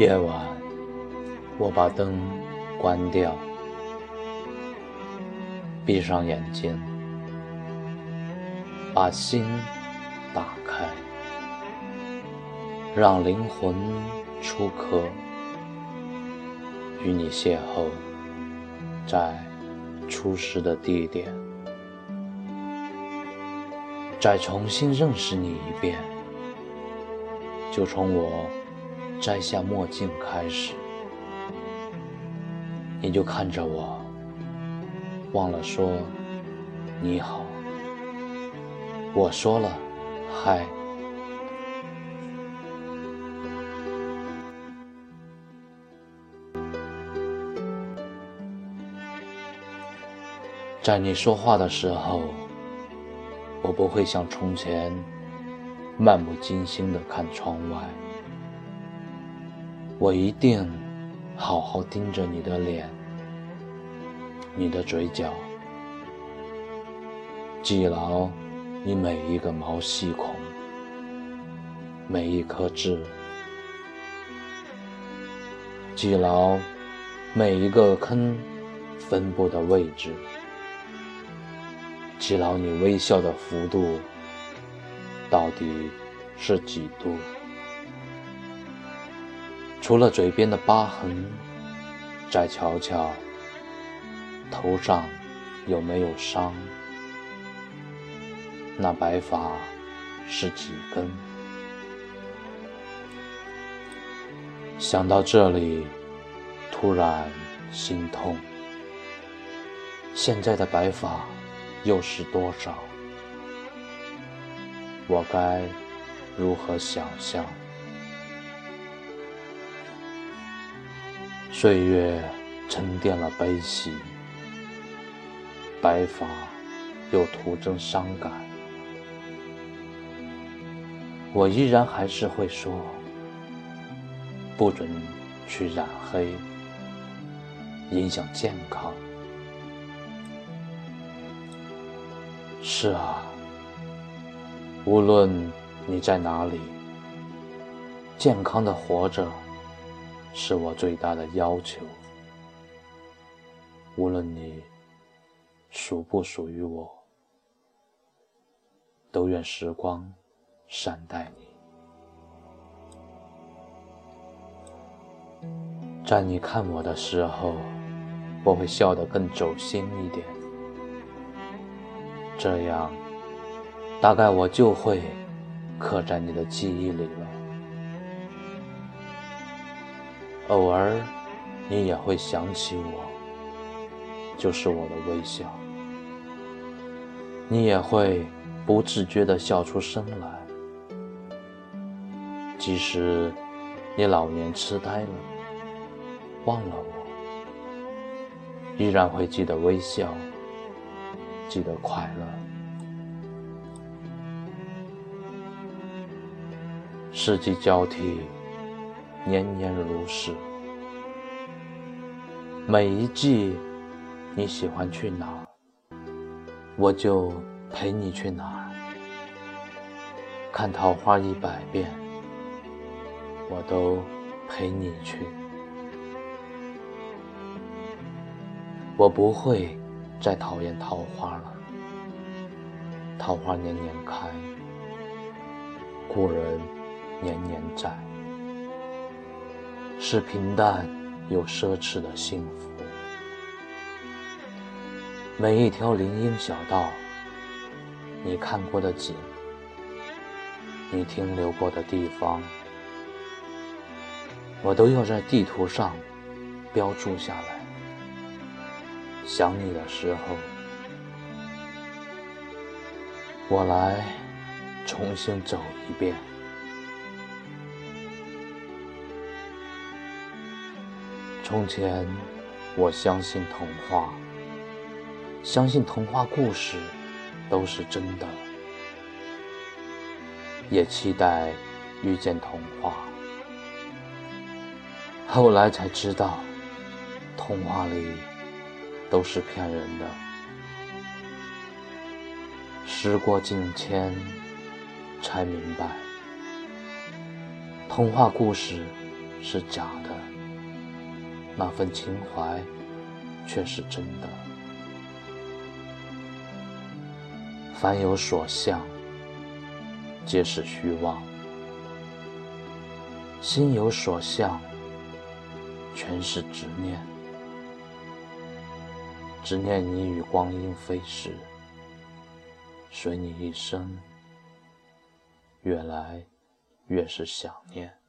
夜晚，我把灯关掉，闭上眼睛，把心打开，让灵魂出壳，与你邂逅在初识的地点，再重新认识你一遍，就从我。摘下墨镜开始，你就看着我，忘了说你好。我说了嗨，在你说话的时候，我不会像从前漫不经心的看窗外。我一定好好盯着你的脸，你的嘴角，记牢你每一个毛细孔，每一颗痣，记牢每一个坑分布的位置，记牢你微笑的幅度到底是几度。除了嘴边的疤痕，再瞧瞧头上有没有伤，那白发是几根？想到这里，突然心痛。现在的白发又是多少？我该如何想象？岁月沉淀了悲喜，白发又徒增伤感。我依然还是会说，不准去染黑，影响健康。是啊，无论你在哪里，健康的活着。是我最大的要求。无论你属不属于我，都愿时光善待你。在你看我的时候，我会笑得更走心一点，这样，大概我就会刻在你的记忆里了。偶尔，你也会想起我，就是我的微笑。你也会不自觉地笑出声来。即使你老年痴呆了，忘了我，依然会记得微笑，记得快乐。四季交替。年年如是，每一季你喜欢去哪儿，我就陪你去哪儿。看桃花一百遍，我都陪你去。我不会再讨厌桃花了，桃花年年开，故人年年在。是平淡又奢侈的幸福。每一条林荫小道，你看过的景，你停留过的地方，我都要在地图上标注下来。想你的时候，我来重新走一遍。从前，我相信童话，相信童话故事都是真的，也期待遇见童话。后来才知道，童话里都是骗人的。时过境迁，才明白，童话故事是假的，那份情怀却是真的。凡有所向，皆是虚妄；心有所向，全是执念。执念你与光阴飞逝，随你一生，越来越是想念。